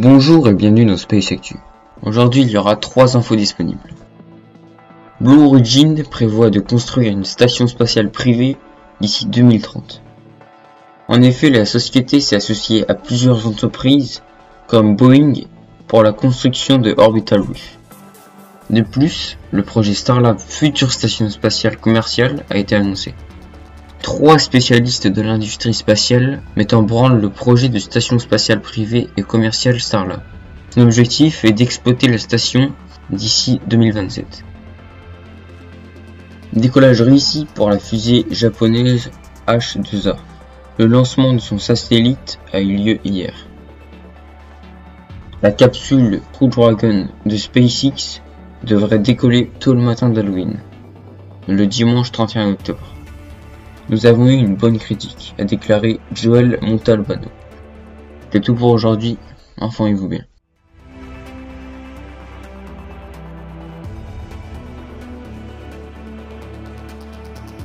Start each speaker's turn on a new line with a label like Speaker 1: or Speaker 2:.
Speaker 1: Bonjour et bienvenue dans Space Actu. Aujourd'hui, il y aura trois infos disponibles. Blue Origin prévoit de construire une station spatiale privée d'ici 2030. En effet, la société s'est associée à plusieurs entreprises comme Boeing pour la construction de Orbital Reef. De plus, le projet Starlab future station spatiale commerciale a été annoncé. Trois spécialistes de l'industrie spatiale mettent en branle le projet de station spatiale privée et commerciale Starlab. Son objectif est d'exploiter la station d'ici 2027. Décollage réussi pour la fusée japonaise H2A. Le lancement de son satellite a eu lieu hier. La capsule Crew Dragon de SpaceX devrait décoller tôt le matin d'Halloween, le dimanche 31 octobre. Nous avons eu une bonne critique, a déclaré Joel Montalbano. C'est tout pour aujourd'hui, informez-vous bien.